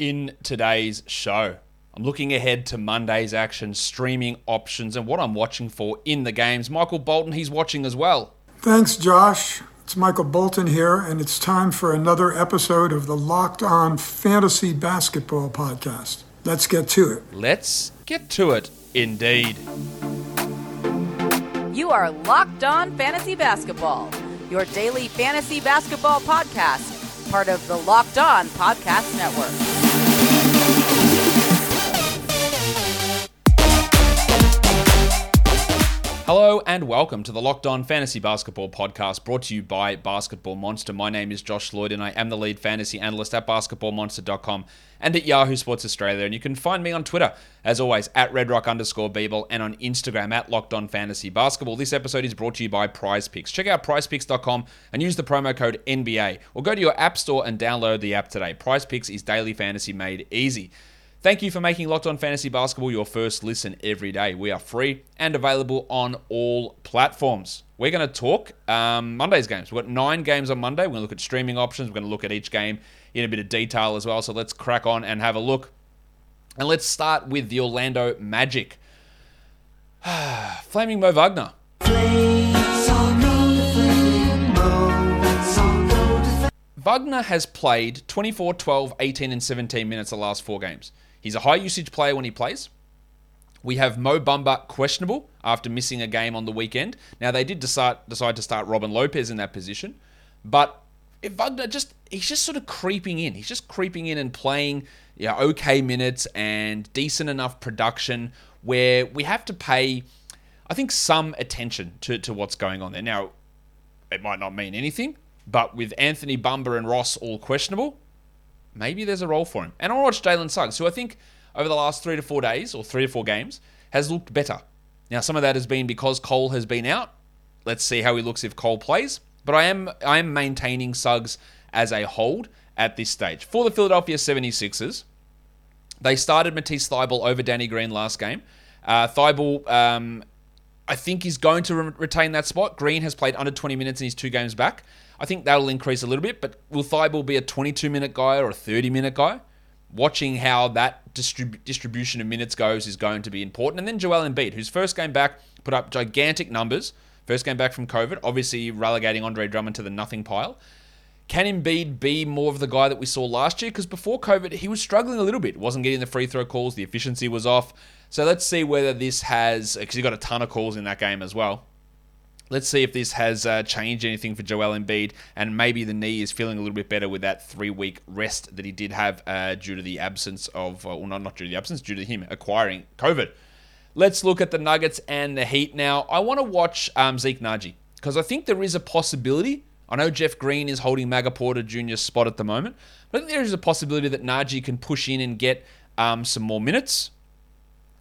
in today's show. I'm looking ahead to Monday's action, streaming options, and what I'm watching for in the games. Michael Bolton, he's watching as well. Thanks, Josh. It's Michael Bolton here, and it's time for another episode of the Locked On Fantasy Basketball Podcast. Let's get to it. Let's get to it, indeed. You are Locked On Fantasy Basketball, your daily fantasy basketball podcast, part of the Locked On Podcast Network. Hello and welcome to the Locked On Fantasy Basketball Podcast brought to you by Basketball Monster. My name is Josh Lloyd and I am the lead fantasy analyst at basketballmonster.com and at Yahoo Sports Australia. And you can find me on Twitter, as always, at redrock underscore bball and on Instagram at Locked On Fantasy Basketball. This episode is brought to you by Prize Picks. Check out prizepicks.com and use the promo code NBA or go to your app store and download the app today. Prize Picks is daily fantasy made easy. Thank you for making Locked On Fantasy Basketball your first listen every day. We are free and available on all platforms. We're going to talk um, Monday's games. We've got nine games on Monday. We're going to look at streaming options. We're going to look at each game in a bit of detail as well. So let's crack on and have a look. And let's start with the Orlando Magic. Flaming Mo Wagner. Wagner has played 24, 12, 18, and 17 minutes the last four games. He's a high usage player when he plays. We have Mo Bamba questionable after missing a game on the weekend. Now they did decide decide to start Robin Lopez in that position, but Wagner just he's just sort of creeping in. He's just creeping in and playing you know, okay minutes and decent enough production where we have to pay, I think, some attention to, to what's going on there. Now, it might not mean anything, but with Anthony Bamba and Ross all questionable, maybe there's a role for him. And I watched Jalen Suggs, who I think over the last three to four days or three to four games has looked better. Now, some of that has been because Cole has been out. Let's see how he looks if Cole plays. But I am I am maintaining Suggs as a hold at this stage. For the Philadelphia 76ers, they started Matisse Thybulle over Danny Green last game. Uh, um, I think, is going to re- retain that spot. Green has played under 20 minutes in his two games back. I think that'll increase a little bit, but will Thybulle be a 22 minute guy or a 30 minute guy? Watching how that distrib- distribution of minutes goes is going to be important. And then Joel Embiid, whose first game back put up gigantic numbers. First game back from COVID, obviously relegating Andre Drummond to the nothing pile. Can Embiid be more of the guy that we saw last year? Because before COVID, he was struggling a little bit. Wasn't getting the free throw calls. The efficiency was off. So let's see whether this has, because he got a ton of calls in that game as well. Let's see if this has uh, changed anything for Joel Embiid, and maybe the knee is feeling a little bit better with that three-week rest that he did have uh, due to the absence of, uh, well, not not due to the absence, due to him acquiring COVID. Let's look at the Nuggets and the Heat now. I want to watch um, Zeke Nnaji because I think there is a possibility. I know Jeff Green is holding Maga Porter Jr.'s spot at the moment, but I think there is a possibility that Nnaji can push in and get um, some more minutes.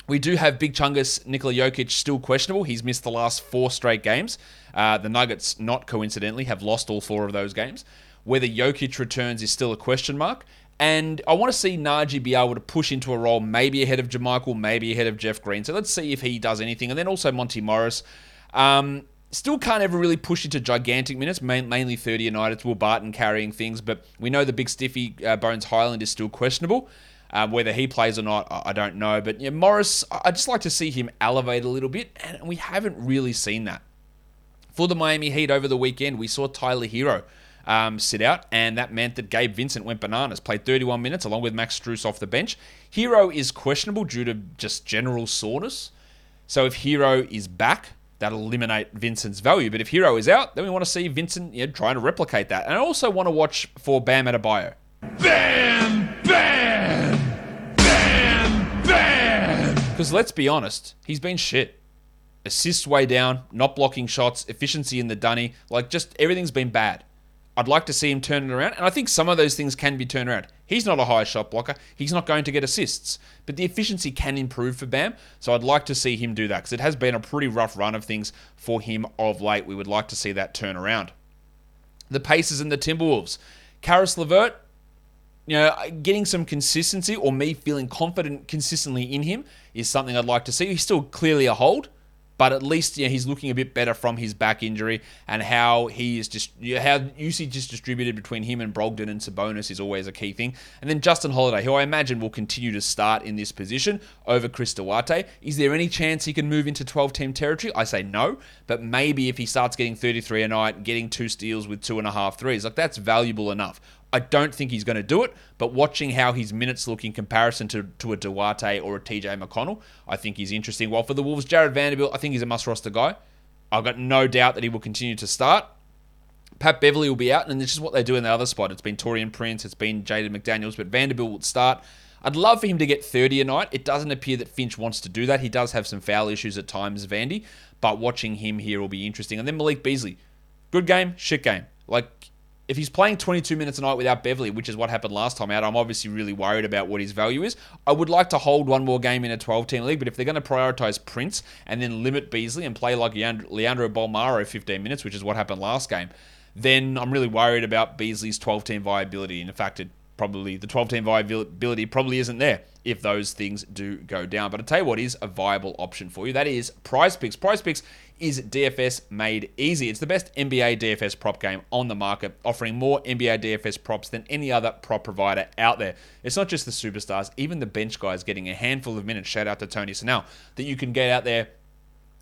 We do have Big Chungus Nikola Jokic still questionable. He's missed the last four straight games. Uh, the Nuggets, not coincidentally, have lost all four of those games. Whether Jokic returns is still a question mark. And I want to see Nnaji be able to push into a role maybe ahead of JaMychal, maybe ahead of Jeff Green. So let's see if he does anything. And then also Monty Morris. Um, still can't ever really push into gigantic minutes, mainly 30 a night. It's Will Barton carrying things, but we know the big stiffy uh, Bones Hyland is still questionable. Um, whether he plays or not, I don't know. But yeah, Morris, I just like to see him elevate a little bit, and we haven't really seen that. For the Miami Heat over the weekend, we saw Tyler Herro um, sit out, and that meant that Gabe Vincent went bananas, played 31 minutes along with Max Strus off the bench. Herro is questionable due to just general soreness. So if Herro is back, that'll eliminate Vincent's value. But if Herro is out, then we want to see Vincent you know, trying to replicate that. And I also want to watch for Bam Adebayo. Bam! Because let's be honest, he's been shit. Assists way down, not blocking shots, efficiency in the dunny, like just everything's been bad. I'd like to see him turn it around, and I think some of those things can be turned around. He's not a high shot blocker, he's not going to get assists, but the efficiency can improve for Bam, so I'd like to see him do that because it has been a pretty rough run of things for him of late. We would like to see that turn around. The Pacers and the Timberwolves. Caris LeVert, you know, uh, getting some consistency or me feeling confident consistently in him is something I'd like to see. He's still clearly a hold, but at least you know, he's looking a bit better from his back injury and how he is just how usage is distributed between him and Brogdon and Sabonis is always a key thing. And then Justin Holiday, who I imagine will continue to start in this position over Chris Duarte. Is there any chance he can move into 12 team territory? I say no, but maybe if he starts getting 33 a night, getting two steals with two and a half threes, like that's valuable enough. I don't think he's going to do it, but watching how his minutes look in comparison to, to a Duarte or a TJ McConnell, I think he's interesting. While for the Wolves, Jarred Vanderbilt, I think he's a must roster guy. I've got no doubt that he will continue to start. Pat Beverley will be out, and this is what they do in the other spot. It's been Taurean Prince, it's been Jaden McDaniels, but Vanderbilt will start. I'd love for him to get 30 a night. It doesn't appear that Finch wants to do that. He does have some foul issues at times, Vandy, but watching him here will be interesting. And then Malik Beasley. Good game, shit game. Like, if he's playing 22 minutes a night without Beverley, which is what happened last time out, I'm obviously really worried about what his value is. I would like to hold one more game in a 12 team league, but if they're going to prioritize Prince and then limit Beasley and play like Leandro Bolmaro 15 minutes, which is what happened last game, then I'm really worried about Beasley's 12 team viability. And in fact, it probably the 12 team viability probably isn't there if those things do go down. But I tell you what is a viable option for you. That is Prize Picks. Prize Picks is DFS made easy. It's the best NBA DFS prop game on the market, offering more NBA DFS props than any other prop provider out there. It's not just the superstars, even the bench guys getting a handful of minutes. Shout out to Tony Snell that you can get out there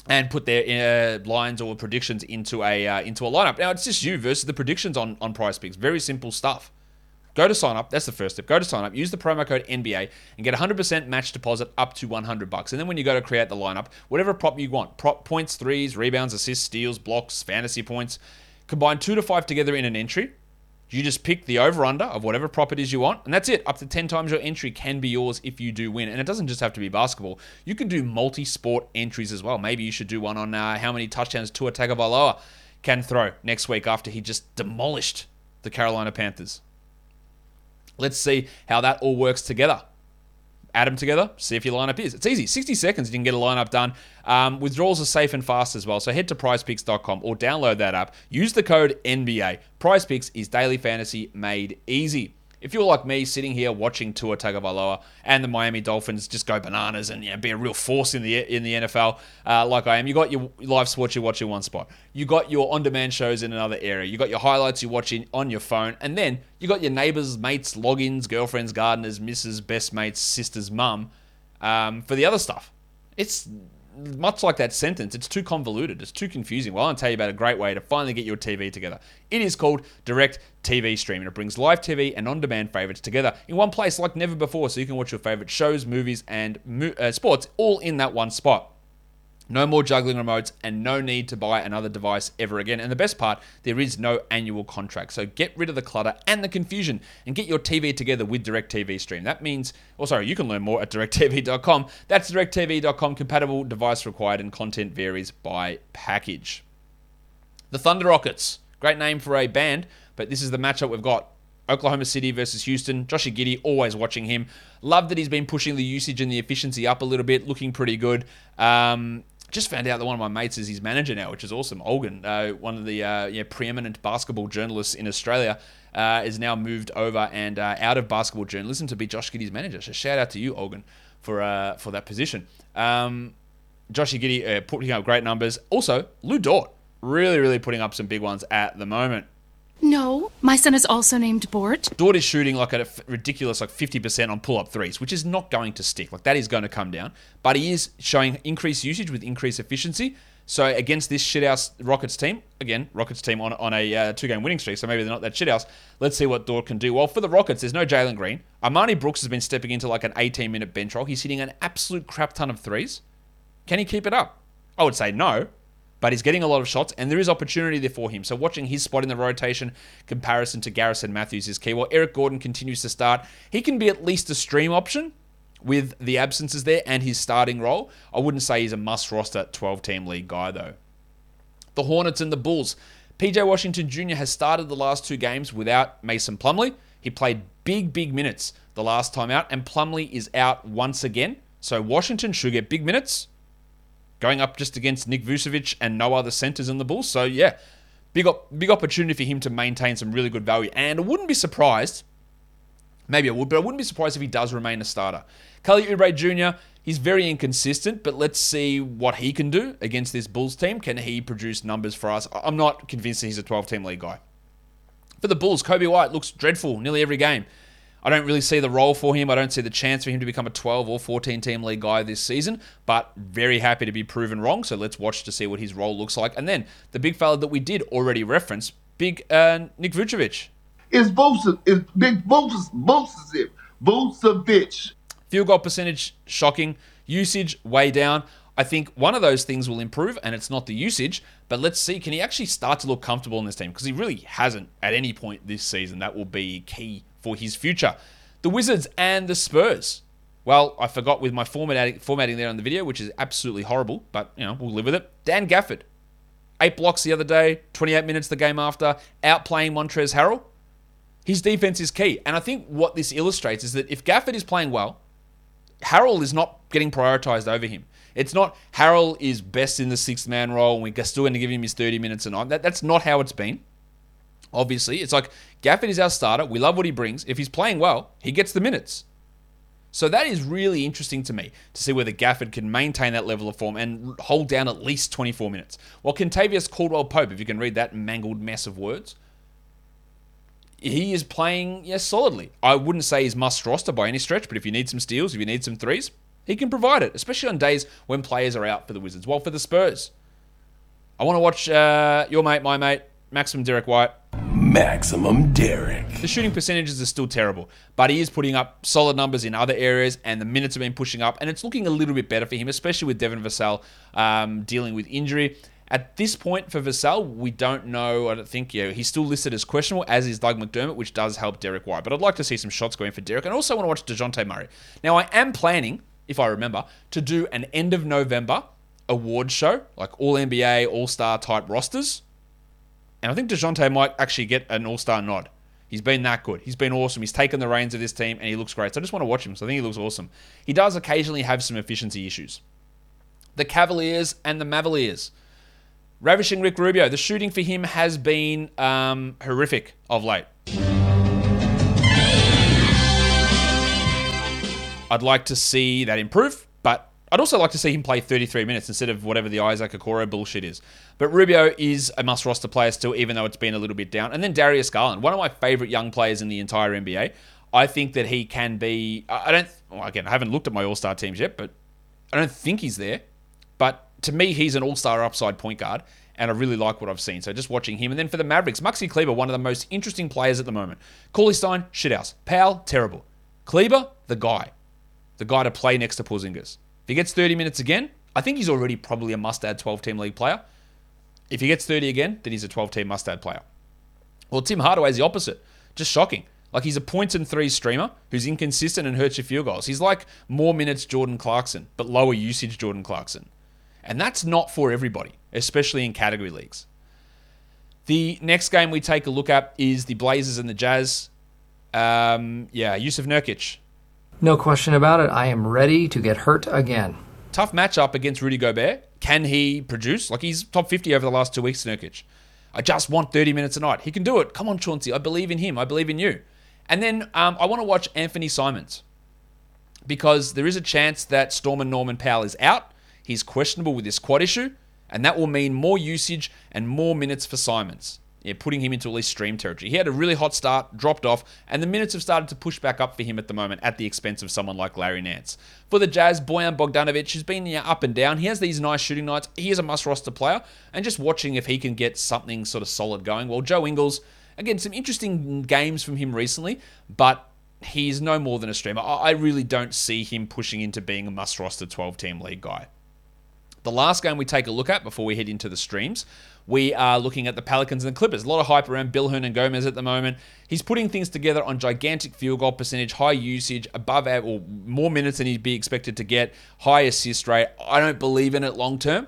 and put their uh, lines or predictions into a uh, into a lineup. Now it's just you versus the predictions on on Prize Picks. Very simple stuff. Go to sign up. That's the first step. Go to sign up. Use the promo code NBA and get 100% match deposit up to 100 bucks. And then when you go to create the lineup, whatever prop you want, prop points, threes, rebounds, assists, steals, blocks, fantasy points, combine two to five together in an entry. You just pick the over under of whatever prop it is you want, and that's it. Up to 10 times your entry can be yours if you do win. And it doesn't just have to be basketball. You can do multi sport entries as well. Maybe you should do one on uh, how many touchdowns Tua Tagovailoa can throw next week after he just demolished the Carolina Panthers. Let's see how that all works together. Add them together, see if your lineup is. It's easy. 60 seconds, you can get a lineup done. Um, withdrawals are safe and fast as well. So head to prizepicks.com or download that app. Use the code NBA. PrizePicks is daily fantasy made easy if you're like me, sitting here watching Tua Tagovailoa and the Miami Dolphins just go bananas and you know, be a real force in the in the NFL, uh, like I am, you got your live sports you watch in one spot. You got your on-demand shows in another area. You got your highlights you watch in, on your phone, and then you got your neighbors, mates, logins, girlfriends, gardeners, misses, best mates, sister's mum um, for the other stuff. It's much like that sentence, it's too convoluted. It's too confusing. Well, I'll tell you about a great way to finally get your TV together. It is called Direct TV Stream, and it brings live TV and on demand favorites together in one place like never before, so you can watch your favorite shows, movies, and mo- uh, sports all in that one spot. No more juggling remotes and no need to buy another device ever again. And the best part, there is no annual contract. So get rid of the clutter and the confusion and get your TV together with DirecTV Stream. That means, oh, sorry, you can learn more at directv.com. That's directv.com. Compatible device required and content varies by package. The Thunder Rockets. Great name for a band, but this is the matchup we've got. Oklahoma City versus Houston. Joshie Giddey, always watching him. Love that he's been pushing the usage and the efficiency up a little bit, looking pretty good. Um, just found out that one of my mates is his manager now, which is awesome. Olgan, uh, one of the uh, yeah, preeminent basketball journalists in Australia, uh, is now moved over and uh, out of basketball journalism to be Josh Giddey's manager. So shout out to you, Olgan, for uh, for that position. Um, Joshie Giddey uh, putting up great numbers. Also, Lu Dort, really, really putting up some big ones at the moment. No, my son is also named Bort. Dort is shooting like a ridiculous like 50% on pull-up threes, which is not going to stick. Like that is going to come down. But he is showing increased usage with increased efficiency. So against this shithouse Rockets team, again, Rockets team on, on a uh, two-game winning streak, so maybe they're not that shithouse. Let's see what Dort can do. Well, for the Rockets, there's no Jalen Green. Armoni Brooks has been stepping into like an 18-minute bench role. He's hitting an absolute crap ton of threes. Can he keep it up? I would say no but he's getting a lot of shots and there is opportunity there for him. So watching his spot in the rotation comparison to Garrison Matthews is key. While Eric Gordon continues to start, he can be at least a stream option with the absences there and his starting role. I wouldn't say he's a must roster 12 team league guy though. The Hornets and the Bulls. PJ Washington Jr. has started the last two games without Mason Plumlee. He played big, big minutes the last time out, and Plumlee is out once again. So Washington should get big minutes going up just against Nick Vucevic and no other centers in the Bulls. So yeah, big big opportunity for him to maintain some really good value. And I wouldn't be surprised Maybe I would, but I wouldn't be surprised if he does remain a starter. Kelly Oubre Jr., he's very inconsistent, but let's see what he can do against this Bulls team. Can he produce numbers for us? I'm not convinced that he's a 12 team league guy. For the Bulls, Coby White looks dreadful nearly every game. I don't really see the role for him. I don't see the chance for him to become a 12 or 14 team league guy this season, but very happy to be proven wrong. So let's watch to see what his role looks like. And then the big fella that we did already reference, big uh, Nick Vucevic. It's Vucevic. It's Big Vucevic. Vucevic. Vucevic. Field goal percentage, shocking. Usage, way down. I think one of those things will improve, and it's not the usage, but let's see. Can he actually start to look comfortable in this team? Because he really hasn't at any point this season. That will be key for his future. The Wizards and the Spurs. Well, I forgot with my formatting, there on the video, which is absolutely horrible, but you know we'll live with it. Dan Gafford, eight blocks the other day, 28 minutes the game after, outplaying Montrez Harrell. His defense is key, and I think what this illustrates is that if Gafford is playing well, Harrell is not getting prioritized over him. It's not Harrell is best in the sixth man role, and we're still going to give him his 30 minutes a night. That, that's not how it's been. Obviously, it's like Gafford is our starter. We love what he brings. If he's playing well, he gets the minutes. So that is really interesting to me to see whether Gafford can maintain that level of form and hold down at least 24 minutes. While Kentavious Caldwell Pope, if you can read that mangled mess of words, he is playing, yes, solidly. I wouldn't say he's must roster by any stretch, but if you need some steals, if you need some threes, he can provide it, especially on days when players are out for the Wizards. Well, for the Spurs, I want to watch uh, your mate, my mate, Maximum Derek White. Maximum Derek. The shooting percentages are still terrible, but he is putting up solid numbers in other areas, and the minutes have been pushing up, and it's looking a little bit better for him, especially with Devin Vassell um, dealing with injury. At this point for Vassell, we don't know. I don't think you he's still listed as questionable, as is Doug McDermott, which does help Derek White. But I'd like to see some shots going for Derek, and also want to watch Dejounte Murray. Now, I am planning, if I remember, to do an end of November award show, like All NBA, All Star type rosters. And I think DeJounte might actually get an all star nod. He's been that good. He's been awesome. He's taken the reins of this team and he looks great. So I just want to watch him. So I think he looks awesome. He does occasionally have some efficiency issues. The Cavaliers and the Mavaliers. Ravishing Rick Rubio. The shooting for him has been um, horrific of late. I'd like to see that improve, but I'd also like to see him play 33 minutes instead of whatever the Isaac Okoro bullshit is. But Rubio is a must roster player still, even though it's been a little bit down. And then Darius Garland, one of my favorite young players in the entire NBA. I think that he can be. I don't. Well, again, I haven't looked at my All Star teams yet, but I don't think he's there. But to me, he's an All Star upside point guard, and I really like what I've seen. So just watching him, and then for the Mavericks, Maxi Kleber, one of the most interesting players at the moment. Cauley Stein, shithouse. Powell, terrible. Kleber, the guy, the guy to play next to Porzingis. If he gets 30 minutes again, I think he's already probably a must-add 12-team league player. If he gets 30 again, then he's a 12-team must-add player. Well, Tim Hardaway is the opposite. Just shocking. Like he's a points and three streamer who's inconsistent and hurts your field goals. He's like more minutes Jordan Clarkson, but lower usage Jordan Clarkson. And that's not for everybody, especially in category leagues. The next game we take a look at is the Blazers and the Jazz. Um, yeah, Jusuf Nurkic. No question about it. I am ready to get hurt again. Tough matchup against Rudy Gobert. Can he produce? Like he's top 50 over the last two weeks, Nurkic. I just want 30 minutes a night. He can do it. Come on, Chauncey. I believe in him. I believe in you. And then um, I want to watch Anthony Simons because there is a chance that Stormin' Norman Powell is out. He's questionable with this quad issue, and that will mean more usage and more minutes for Simons. Yeah, putting him into at least stream territory. He had a really hot start, dropped off, and the minutes have started to push back up for him at the moment at the expense of someone like Larry Nance. For the Jazz, Bojan Bogdanovic has been yeah, up and down. He has these nice shooting nights. He is a must roster player, and just watching if he can get something sort of solid going. Well, Joe Ingles, again, some interesting games from him recently, but he's no more than a streamer. I really don't see him pushing into being a must roster 12 team league guy. The last game we take a look at before we head into the streams, we are looking at the Pelicans and the Clippers. A lot of hype around Willy Hernangomez at the moment. He's putting things together on gigantic field goal percentage, high usage, above or more minutes than he'd be expected to get, high assist rate. I don't believe in it long term.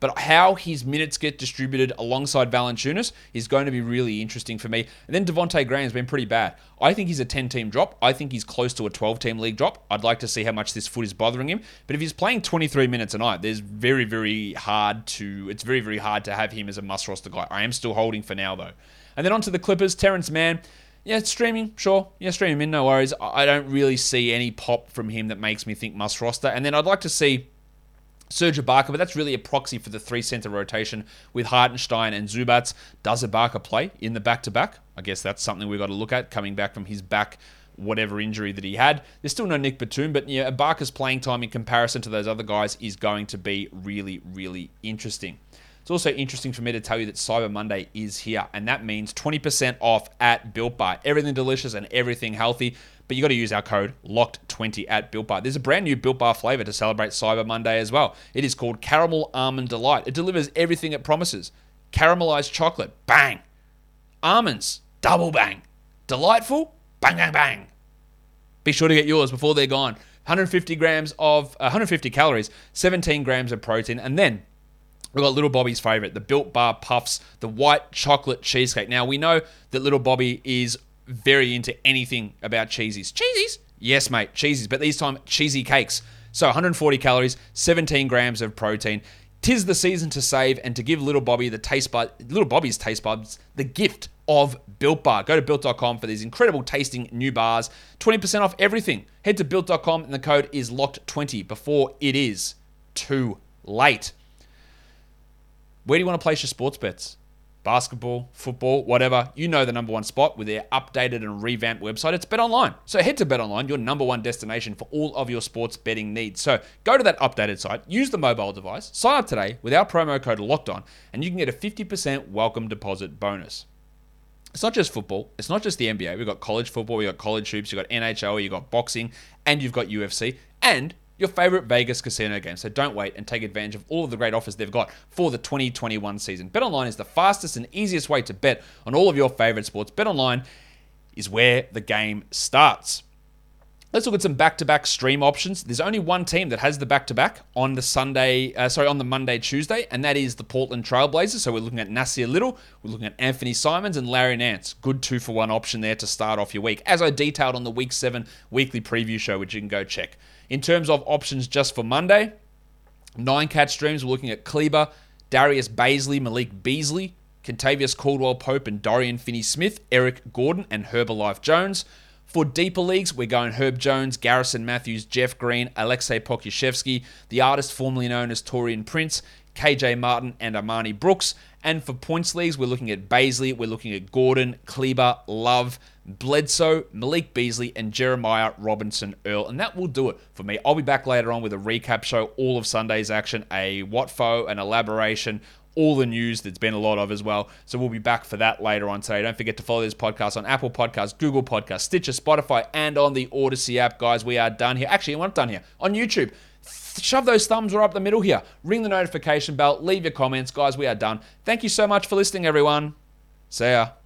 But how his minutes get distributed alongside Valanciunas is going to be really interesting for me. And then Devonte Graham's been pretty bad. I think he's a 10-team drop. I think he's close to a 12-team league drop. I'd like to see how much this foot is bothering him. But if he's playing 23 minutes a night, there's very, very hard to. It's very, very hard to have him as a must roster guy. I am still holding for now though. And then on to the Clippers. Terance Mann. Yeah, streaming, sure. Yeah, stream him in, no worries. I don't really see any pop from him that makes me think must roster. And then I'd like to see Serge Ibaka, but that's really a proxy for the three center rotation with Hartenstein and Zubac. Does Ibaka play in the back to back? I guess that's something we've got to look at coming back from his back, whatever injury that he had. There's still no Nick Batum, but yeah, Ibaka's playing time in comparison to those other guys is going to be really, really interesting. It's also interesting for me to tell you that Cyber Monday is here, and that means 20% off at Built Bar. Everything delicious and everything healthy, but you got to use our code LOCKED20 at Built Bar. There's a brand new Built Bar flavor to celebrate Cyber Monday as well. It is called Caramel Almond Delight. It delivers everything it promises. Caramelized chocolate, bang. Almonds, double bang. Delightful, bang, bang, bang. Be sure to get yours before they're gone. 150 grams of, uh, 150 calories, 17 grams of protein, and then We've got Little Bobby's favorite, the Built Bar Puffs, the white chocolate cheesecake. Now, we know that Little Bobby is very into anything about cheesies. Cheesies? Yes, mate, cheesies, but these time cheesy cakes. So 140 calories, 17 grams of protein. Tis the season to save and to give Little Bobby the taste bud, Little Bobby's taste buds, the gift of Built Bar. Go to built.com for these incredible tasting new bars. 20% off everything. Head to built.com and the code is locked20 before it is too late. Where do you want to place your sports bets? Basketball, football, whatever. You know the number one spot with their updated and revamped website. It's BetOnline. So head to BetOnline, your number one destination for all of your sports betting needs. So go to that updated site, use the mobile device, sign up today with our promo code Locked On, and you can get a 50% welcome deposit bonus. It's not just football. It's not just the NBA. We've got college football, we've got college hoops, you've got NHL, you've got boxing, and you've got UFC. And your favorite Vegas casino game. So don't wait and take advantage of all of the great offers they've got for the 2021 season. BetOnline is the fastest and easiest way to bet on all of your favorite sports. BetOnline is where the game starts. Let's look at some back-to-back stream options. There's only one team that has the back-to-back on the Sunday, uh, sorry, on the Monday, Tuesday, and that is the Portland Trailblazers. So we're looking at Nassir Little, we're looking at Anthony Simons and Larry Nance. Good two-for-one option there to start off your week, as I detailed on the Week Seven weekly preview show, which you can go check. In terms of options just for Monday, nine catch streams. We're looking at Kleber, Darius Bazley, Malik Beasley, Kentavious Caldwell Pope, and Dorian Finney Smith, Eric Gordon, and Herbalife Jones. For deeper leagues, we're going Herb Jones, Garrison Matthews, Jeff Green, Aleksej Pokusevski, the artist formerly known as Taurean Prince, KJ Martin, and Armoni Brooks. And for points leagues, we're looking at Bazley, we're looking at Gordon, Kleber, Love, Bledsoe, Malik Beasley, and Jeremiah Robinson Earl. And that will do it for me. I'll be back later on with a recap show, all of Sunday's action, a Watfo, an elaboration, all the news that's been a lot of as well. So we'll be back for that later on today. Don't forget to follow this podcast on Apple Podcasts, Google Podcasts, Stitcher, Spotify, and on the Odyssey app, guys. We are done here. Actually, we're not done here. On YouTube, shove those thumbs right up the middle here. Ring the notification bell. Leave your comments, guys. We are done. Thank you so much for listening, everyone. See ya.